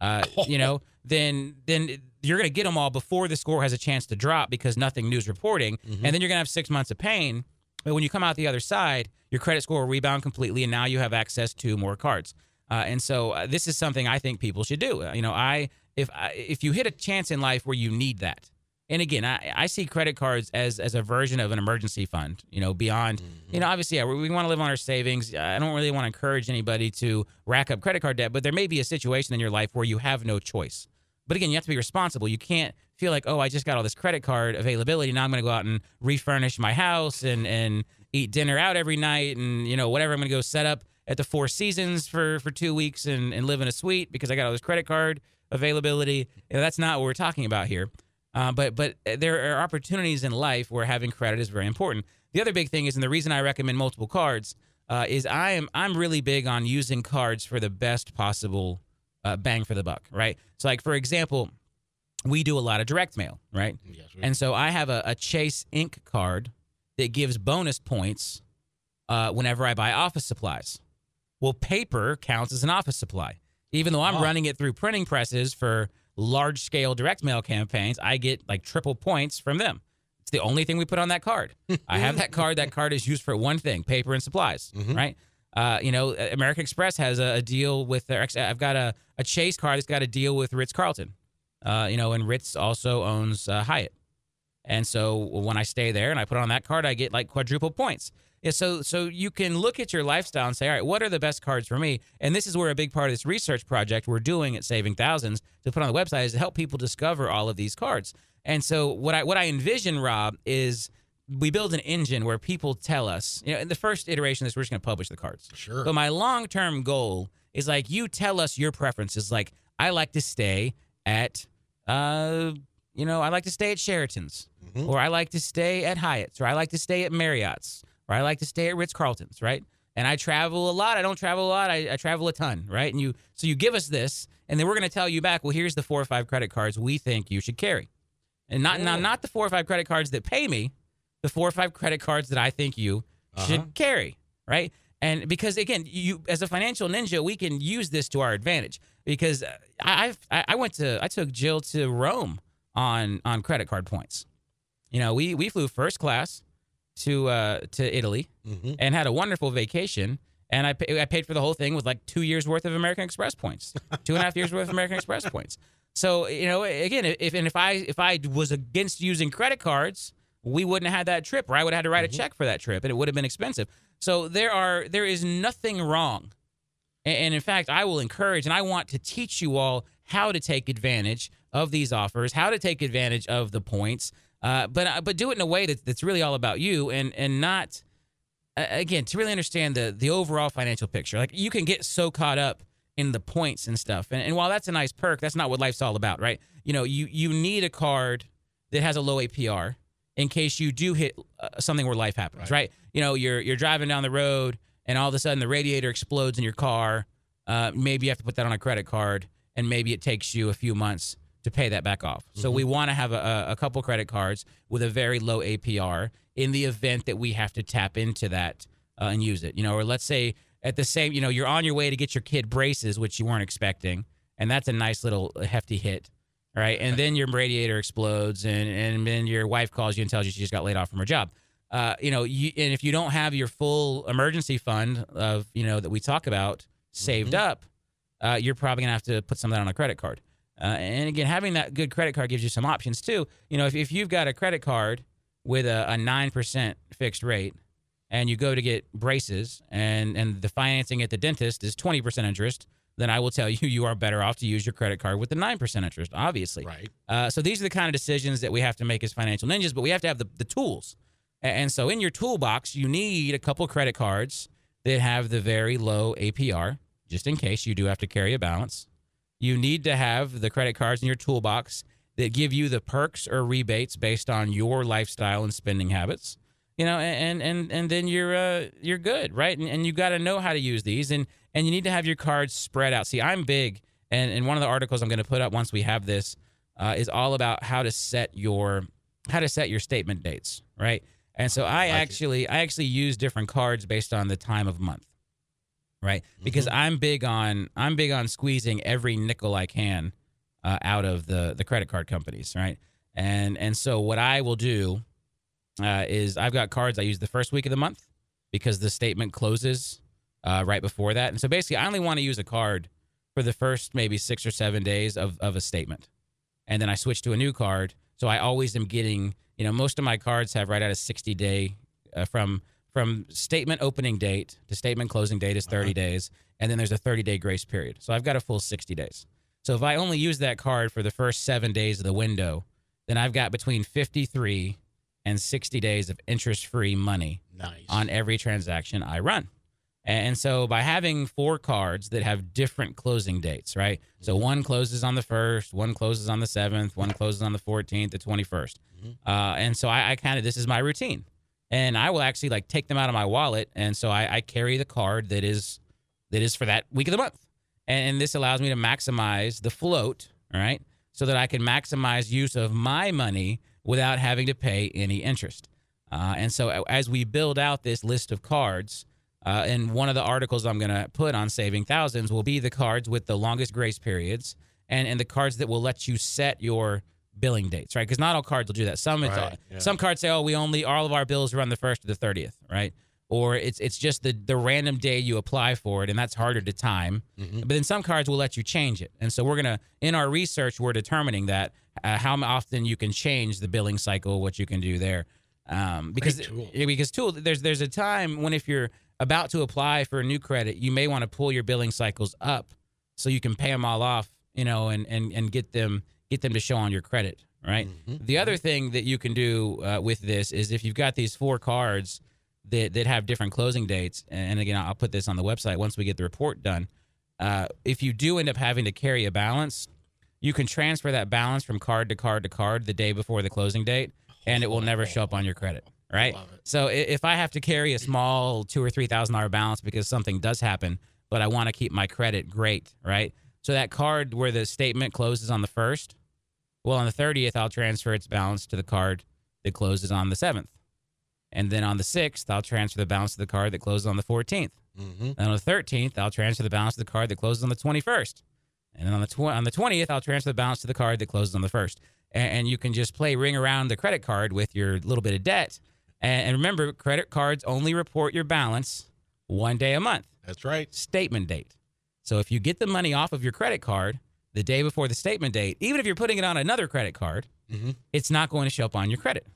uh, you know, then then you're going to get them all before the score has a chance to drop because nothing new is reporting, and then you're going to have six months of pain. But when you come out the other side, your credit score will rebound completely, and now you have access to more cards. Uh, and so uh, this is something I think people should do. Uh, you know, I if I, if you hit a chance in life where you need that, and again, I, I see credit cards as as a version of an emergency fund. You know, beyond you know, mm-hmm. obviously, yeah, we, we want to live on our savings. I don't really want to encourage anybody to rack up credit card debt, but there may be a situation in your life where you have no choice. But again, you have to be responsible. You can't feel like, oh, I just got all this credit card availability. Now I'm going to go out and refurnish my house and and eat dinner out every night and you know whatever. I'm going to go set up at the Four Seasons for for two weeks and and live in a suite because I got all this credit card availability. You know, that's not what we're talking about here. Uh, but but there are opportunities in life where having credit is very important. The other big thing is, and the reason I recommend multiple cards uh, is I am I'm really big on using cards for the best possible uh, bang for the buck. Right. So like for example, we do a lot of direct mail. Right.
Yes, we-
And so I have a, a Chase Ink card that gives bonus points uh, whenever I buy office supplies. Well, paper counts as an office supply. Even though I'm
Oh.
running it through printing presses for large scale direct mail campaigns, I get like triple points from them. It's the only thing we put on that card. I have that card. That card is used for one thing paper and supplies,
Mhm.
right? Uh, you know, American Express has a, a deal with their. I've got a, a Chase card that's got a deal with Ritz Carlton. Uh, you know, and Ritz also owns uh, Hyatt. And so when I stay there and I put on that card, I get like quadruple points. Yeah, so so you can look at your lifestyle and say, all right, what are the best cards for me? And this is where a big part of this research project we're doing at Saving Thousands to put on the website is to help people discover all of these cards. And so what I what I envision, Rob, is we build an engine where people tell us, you know, in the first iteration of this, we're just going to publish the cards.
Sure.
But my long term goal is like you tell us your preferences. Like I like to stay at, uh, you know, I like to stay at Sheraton's,
Mhm.
or I like to stay at Hyatt's, or I like to stay at Marriott's, or I like to stay at Ritz Carlton's, right? And I travel a lot. I don't travel a lot. I, I travel a ton, right? And you, so you give us this, and then we're going to tell you back. Well, here's the four or five credit cards we think you should carry, and not not
Oh.
not the four or five credit cards that pay me, the four or five credit cards that I think you
Uh-huh.
should carry, right? And because again, you as a financial ninja, we can use this to our advantage. Because I I've, I I went to I took Jill to Rome on on credit card points. You know, we we flew first class to uh to Italy
Mhm.
and had a wonderful vacation. And I, pay, I paid for the whole thing with like two years worth of American Express points, two and a half years worth of American Express points. So you know, again, if and if I if I was against using credit cards, we wouldn't have had that trip, or I would have had to write a check for that trip, and it would have been expensive. So there are there is nothing wrong, and, and in fact, I will encourage and I want to teach you all how to take advantage of these offers, how to take advantage of the points, uh, but uh, but do it in a way that, that's really all about you and and not uh, again to really understand the the overall financial picture. Like you can get so caught up in the points and stuff, and, and while that's a nice perk, that's not what life's all about, right? You know, you you need a card that has a low APR in case you do hit uh, something where life happens,
Right.
right. You know, you're you're driving down the road and all of a sudden the radiator explodes in your car. Uh, maybe you have to put that on a credit card, and maybe it takes you a few months to pay that back off. So we want to have a, a couple credit cards with a very low APR in the event that we have to tap into that uh, and use it. You know, or let's say at the same, you know, you're on your way to get your kid braces, which you weren't expecting, and that's a nice little hefty hit. Right. And then your radiator explodes and, and then your wife calls you and tells you she just got laid off from her job. Uh, you know, you, and if you don't have your full emergency fund of, you know, that we talk about saved up, uh, you're probably gonna have to put some of that on a credit card. Uh, and again, having that good credit card gives you some options too. You know, if, if you've got a credit card with a, a 9% fixed rate and you go to get braces and and the financing at the dentist is 20% interest, then I will tell you you are better off to use your credit card with the 9% interest, obviously.
Right.
Uh, so these are the kind of decisions that we have to make as financial ninjas, but we have to have the, the tools. And so in your toolbox, you need a couple credit cards that have the very low APR, just in case you do have to carry a balance. You need to have the credit cards in your toolbox that give you the perks or rebates based on your lifestyle and spending habits. You know, and and and then you're uh, you're good, right? And, and you got to know how to use these, and and you need to have your cards spread out. See, I'm big, and and one of the articles I'm going to put up once we have this uh, is all about how to set your how to set your statement dates, right? And so I
like it.
actually I actually use different cards based on the time of month, right? Because I'm big on I'm big on squeezing every nickel I can uh, out of the the credit card companies, right? And and so what I will do uh, is I've got cards I use the first week of the month because the statement closes uh, right before that, and so basically I only want to use a card for the first maybe six or seven days of of a statement, and then I switch to a new card. So I always am getting you know most of my cards have right out a sixty day uh, from from statement opening date to statement closing date is 30 uh-huh. days and then there's a 30 day grace period so i've got a full 60 days so if i only use that card for the first seven days of the window then i've got between 53 and 60 days of interest free money
Nice.
on every transaction I run. And so by having four cards that have different closing dates, right? So mm-hmm. one closes on the first, one closes on the seventh, one closes on the 14th, the 21st. Mm-hmm. Uh, and so I, I kind of, this is my routine. And I will actually like take them out of my wallet. And so I, I carry the card that is, that is for that week of the month. And, and this allows me to maximize the float, all right? So that I can maximize use of my money without having to pay any interest. Uh, and so as we build out this list of cards, uh, and one of the articles I'm going to put on Saving Thousands will be the cards with the longest grace periods and, and the cards that will let you set your billing dates, right? Because not all cards will do that. Some it's,
Right, yeah.
some cards say, oh, we only all of our bills run the first to the thirtieth, right? Or it's it's just the the random day you apply for it, and that's harder to time.
Mm-hmm.
But then some cards will let you change it, and so we're gonna in our research we're determining that uh, how often you can change the billing cycle, what you can do there, um, because
tool.
because tool there's there's a time when if you're about to apply for a new credit, you may want to pull your billing cycles up so you can pay them all off, you know, and and and get them get them to show on your credit, right? The other thing that you can do uh, with this is if you've got these four cards that that have different closing dates, and again, I'll put this on the website once we get the report done. Uh, if you do end up having to carry a balance, you can transfer that balance from card to card to card the day before the closing date, and it will never show up on your credit. Right. So if I have to carry a small two or three thousand dollar balance because something does happen, but I want to keep my credit great, right? So that card where the statement closes on the first, well, on the thirtieth, I'll transfer its balance to the card that closes on the seventh, and then on the sixth, I'll transfer the balance to the card that closes on the fourteenth.
Mm-hmm.
And on the thirteenth, I'll transfer the balance to the card that closes on the twenty-first. And then on the tw- on the twentieth, I'll transfer the balance to the card that closes on the first. And, and you can just play ring around the credit card with your little bit of debt. And, and remember, credit cards only report your balance one day a month,
That's right.
statement date. So if you get the money off of your credit card the day before the statement date, even if you're putting it on another credit card,
Mhm.
it's not going to show up on your credit.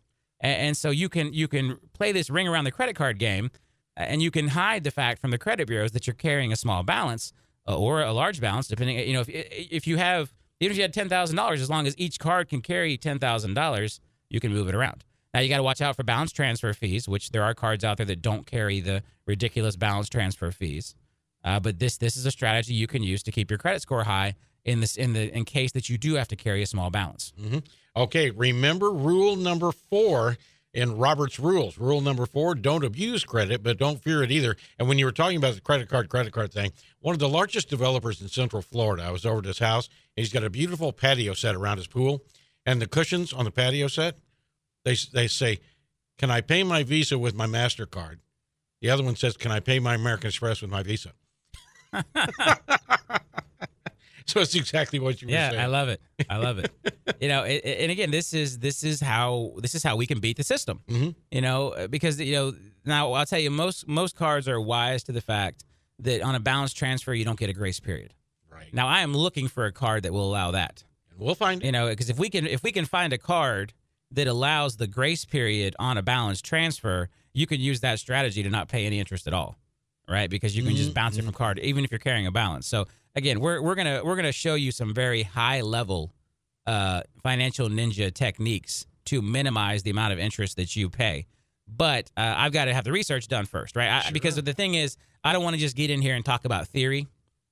And, and so you can you can play this ring around the credit card game, and you can hide the fact from the credit bureaus that you're carrying a small balance uh, or a large balance, depending. You know, if if you have even if you had ten thousand dollars, as long as each card can carry ten thousand dollars, you can move it around. Now you got to watch out for balance transfer fees, which there are cards out there that don't carry the ridiculous balance transfer fees. Uh, but this this is a strategy you can use to keep your credit score high in this in the in case that you do have to carry a small balance. Mm-hmm.
Okay, remember rule number four in Robert's rules. Rule number four don't abuse credit, but don't fear it either. And when you were talking about the credit card, credit card thing, one of the largest developers in Central Florida, I was over at his house, and he's got a beautiful patio set around his pool. And the cushions on the patio set, they, they say, Can I pay my Visa with my MasterCard? The other one says, Can I pay my American Express with my Visa? so it's exactly what you were
Yeah,
saying.
I love it. I love it. you know, it, and again, this is this is how this is how we can beat the system.
Mhm.
You know, uh, because you know now I'll tell you most most cards are wise to the fact that on a balance transfer you don't get a grace period.
right.
Now I am looking for a card that will allow that.
And we'll find it.
You know, because if we can if we can find a card that allows the grace period on a balance transfer, you can use that strategy to not pay any interest at all, right? Because you can just bounce it from card, even if you're carrying a balance. So again, we're we're gonna we're gonna show you some very high level uh, financial ninja techniques to minimize the amount of interest that you pay. But uh, I've got to have the research done first, right? I, because the thing is, I don't want to just get in here and talk about theory.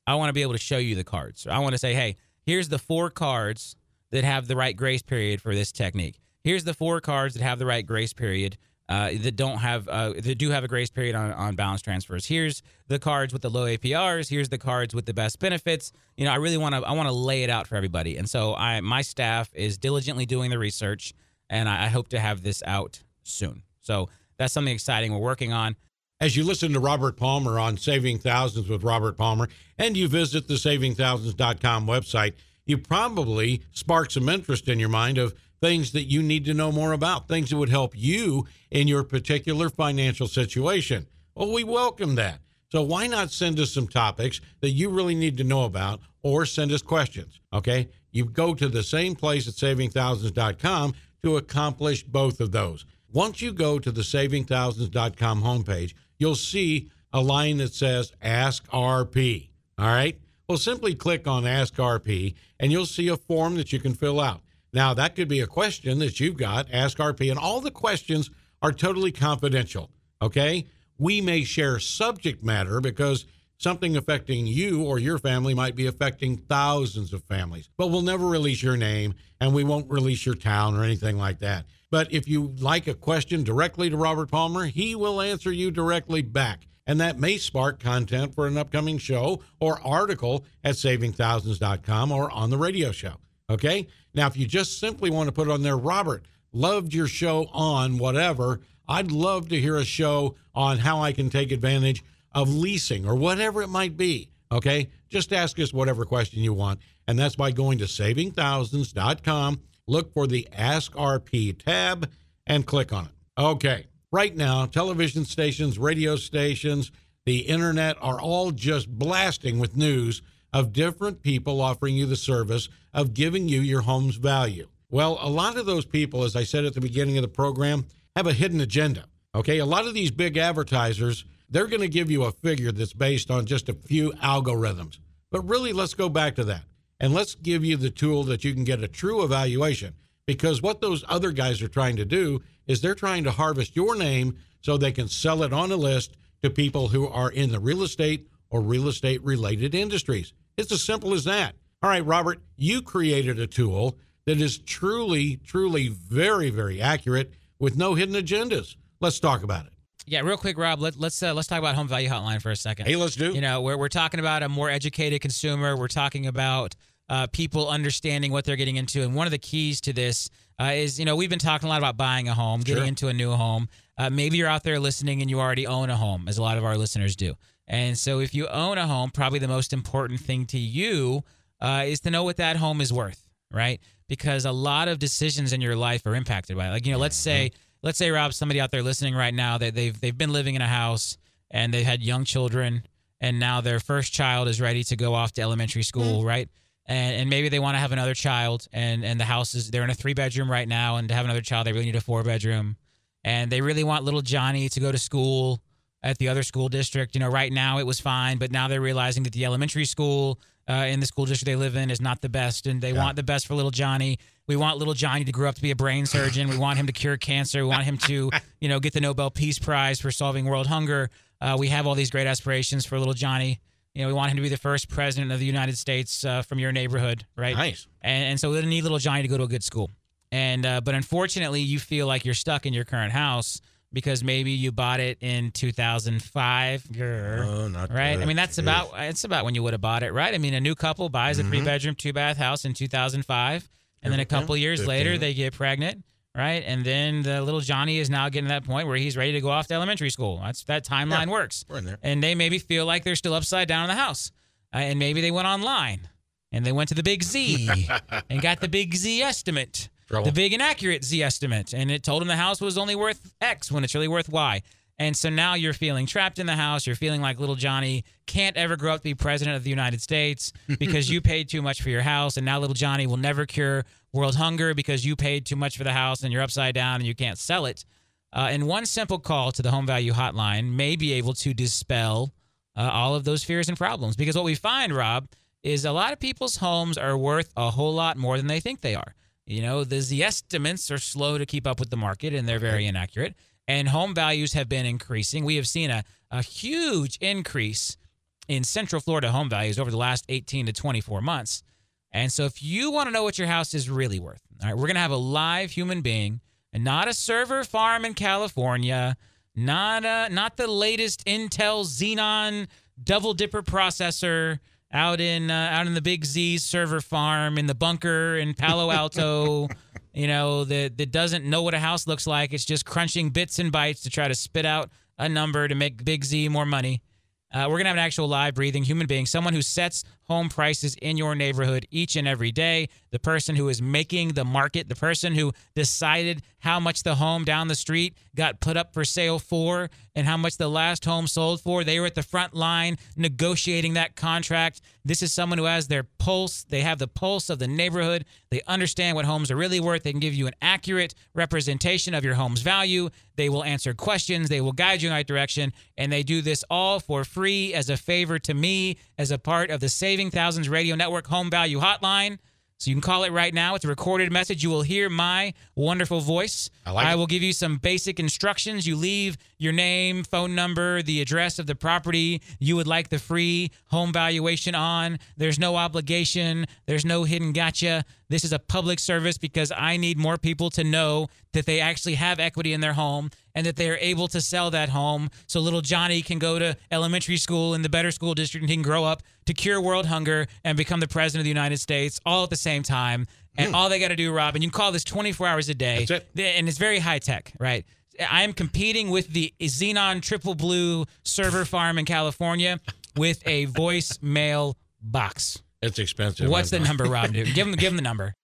I want to be able to show you the cards. I want to say, hey, here's the four cards that have the right grace period for this technique. Here's the four cards that have the right grace period uh, that don't have uh, that do have a grace period on, on balance transfers. Here's the cards with the low APRs. Here's the cards with the best benefits. You know, I really want to I want to lay it out for everybody. And so I my staff is diligently doing the research, and I, I hope to have this out soon. So that's something exciting we're working on.
As you listen to Robert Palmer on Saving Thousands with Robert Palmer, and you visit the savingthousands.com website, you probably spark some interest in your mind of things that you need to know more about, things that would help you in your particular financial situation. Well, we welcome that. So why not send us some topics that you really need to know about or send us questions? Okay. You go to the same place at savingthousands.com to accomplish both of those. Once you go to the savingthousands.com homepage, you'll see a line that says Ask RP. All right. Well, simply click on Ask RP and you'll see a form that you can fill out. Now, that could be a question that you've got, Ask RP, and all the questions are totally confidential. Okay. We may share subject matter because something affecting you or your family might be affecting thousands of families, but we'll never release your name and we won't release your town or anything like that. But if you like a question directly to Robert Palmer, he will answer you directly back. And that may spark content for an upcoming show or article at savingthousands.com or on the radio show. Okay. Now, if you just simply want to put on there, Robert, loved your show on whatever, I'd love to hear a show on how I can take advantage of leasing or whatever it might be. Okay. Just ask us whatever question you want. And that's by going to savingthousands.com, look for the Ask RP tab, and click on it. Okay. Right now, television stations, radio stations, the internet are all just blasting with news of different people offering you the service of giving you your home's value. Well, a lot of those people, as I said at the beginning of the program, have a hidden agenda. Okay. A lot of these big advertisers, they're going to give you a figure that's based on just a few algorithms. But really, let's go back to that and let's give you the tool that you can get a true evaluation. Because what those other guys are trying to do is they're trying to harvest your name so they can sell it on a list to people who are in the real estate or real estate related industries. It's as simple as that. All right, Robert, you created a tool that is truly, truly very, very accurate with no hidden agendas. Let's talk about it.
Yeah, real quick, Rob. Let, let's uh, let's talk about home value hotline for a second.
Hey, let's do.
You know, we're we're talking about a more educated consumer. We're talking about uh, people understanding what they're getting into, and one of the keys to this uh, is you know we've been talking a lot about buying a home, getting
Sure.
into a new home. Uh, maybe you're out there listening and you already own a home, as a lot of our listeners do. And so, if you own a home, probably the most important thing to you uh, is to know what that home is worth, right? Because a lot of decisions in your life are impacted by it. Like you know, let's say let's say Rob, somebody out there listening right now that they've they've been living in a house and they had young children, and now their first child is ready to go off to elementary school, right? And, and maybe they want to have another child, and and the house is they're in a three bedroom right now, and to have another child they really need a four bedroom, and they really want little Johnny to go to school at the other school district. You know, right now it was fine, but now they're realizing that the elementary school uh, in the school district they live in is not the best, and they want the best for little Johnny. We want little Johnny to grow up to be a brain surgeon. We want him to cure cancer. We want him to, you know, get the Nobel Peace Prize for solving world hunger. Uh, we have all these great aspirations for little Johnny. You know, we want him to be the first president of the United States uh, from your neighborhood, right?
Nice.
and, and so we need little Johnny to go to a good school. And uh, but unfortunately, you feel like you're stuck in your current house because maybe you bought it in 2005. Grr.
Oh, not
right. I mean, that's
Jeez.
about it's about when you would have bought it, right? I mean, a new couple buys a
Mhm.
three bedroom, two bath house in 2005, and then a couple years
15.
later they get pregnant. Right, and then the little Johnny is now getting to that point where he's ready to go off to elementary school. That's that timeline works
We're in there.
and they maybe feel like they're still upside down in the house. Uh, and maybe they went online and they went to the big Z and got the big Z estimate,
Trouble.
the big inaccurate Z estimate. And it told him the house was only worth X when it's really worth Y. And so now you're feeling trapped in the house. You're feeling like little Johnny can't ever grow up to be president of the United States because you paid too much for your house. And now little Johnny will never cure world hunger because you paid too much for the house and you're upside down and you can't sell it. Uh, and one simple call to the home value hotline may be able to dispel uh, all of those fears and problems. Because what we find, Rob, is a lot of people's homes are worth a whole lot more than they think they are. You know, the, the estimates are slow to keep up with the market and they're very inaccurate. And home values have been increasing. We have seen a, a huge increase in Central Florida home values over the last 18 to 24 months. And so, if you want to know what your house is really worth, all right, we're going to have a live human being and not a server farm in California, not a, not the latest Intel Xenon double dipper processor out in uh, out in the Big Z server farm in the bunker in Palo Alto. you know that that doesn't know what a house looks like. It's just crunching bits and bytes to try to spit out a number to make Big Z more money. Uh, we're going to have an actual live breathing human being, someone who sets home prices in your neighborhood each and every day, the person who is making the market, the person who decided how much the home down the street got put up for sale for and how much the last home sold for. They were at the front line negotiating that contract. This is someone who has their pulse. They have the pulse of the neighborhood. They understand what homes are really worth. They can give you an accurate representation of your home's value. They will answer questions. They will guide you in the right direction. And they do this all for free as a favor to me, as a part of the Saving Thousands Radio Network Home Value Hotline. So you can call it right now. It's a recorded message. You will hear my wonderful voice.
I like
I will give you some basic instructions. You leave your name, phone number, the address of the property you would like the free home valuation on. There's no obligation, there's no hidden gotcha. This is a public service because I need more people to know that they actually have equity in their home and that they are able to sell that home so little Johnny can go to elementary school in the better school district and he can grow up to cure world hunger and become the president of the United States all at the same time. And hmm. all they got to do, Rob, and you can call this 24 hours a day.
That's it.
And it's very high tech, right? I am competing with the Xenon Triple Blue server farm in California with a voicemail box.
It's expensive.
What's the number, Rob? Dude? Give him, give him the number.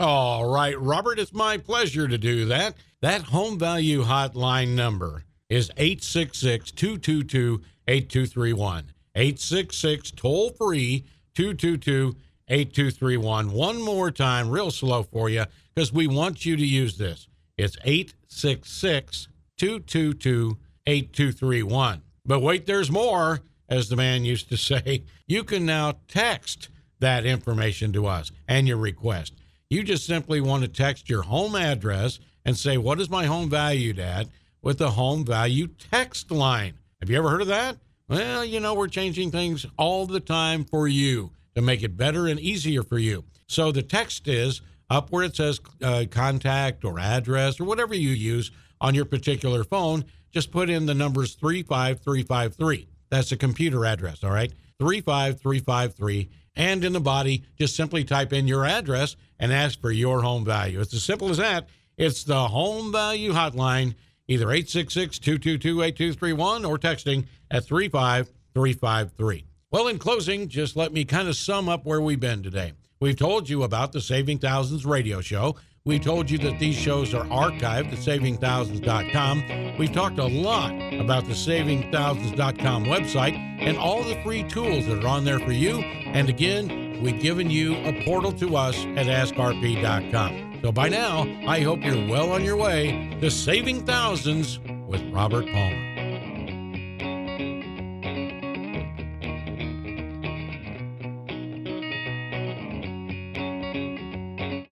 All right, Robert, it's my pleasure to do that. That home value hotline number is 866 222 8231. 866 toll free 222 8231. One more time, real slow for you, because we want you to use this. It's 866 222 8231. But wait, there's more, as the man used to say. You can now text that information to us and your request. You just simply want to text your home address and say, What is my home valued at? with the home value text line. Have you ever heard of that? Well, you know, we're changing things all the time for you to make it better and easier for you. So the text is up where it says uh, contact or address or whatever you use on your particular phone. Just put in the numbers 35353. That's a computer address, all right? 35353. And in the body, just simply type in your address and ask for your home value. It's as simple as that. It's the home value hotline, either 866 222 8231 or texting at 35353. Well, in closing, just let me kind of sum up where we've been today. We've told you about the Saving Thousands radio show. We told you that these shows are archived at savingthousands.com. We've talked a lot about the savingthousands.com website and all the free tools that are on there for you. And again, we've given you a portal to us at askrp.com. So by now, I hope you're well on your way to saving thousands with Robert Palmer.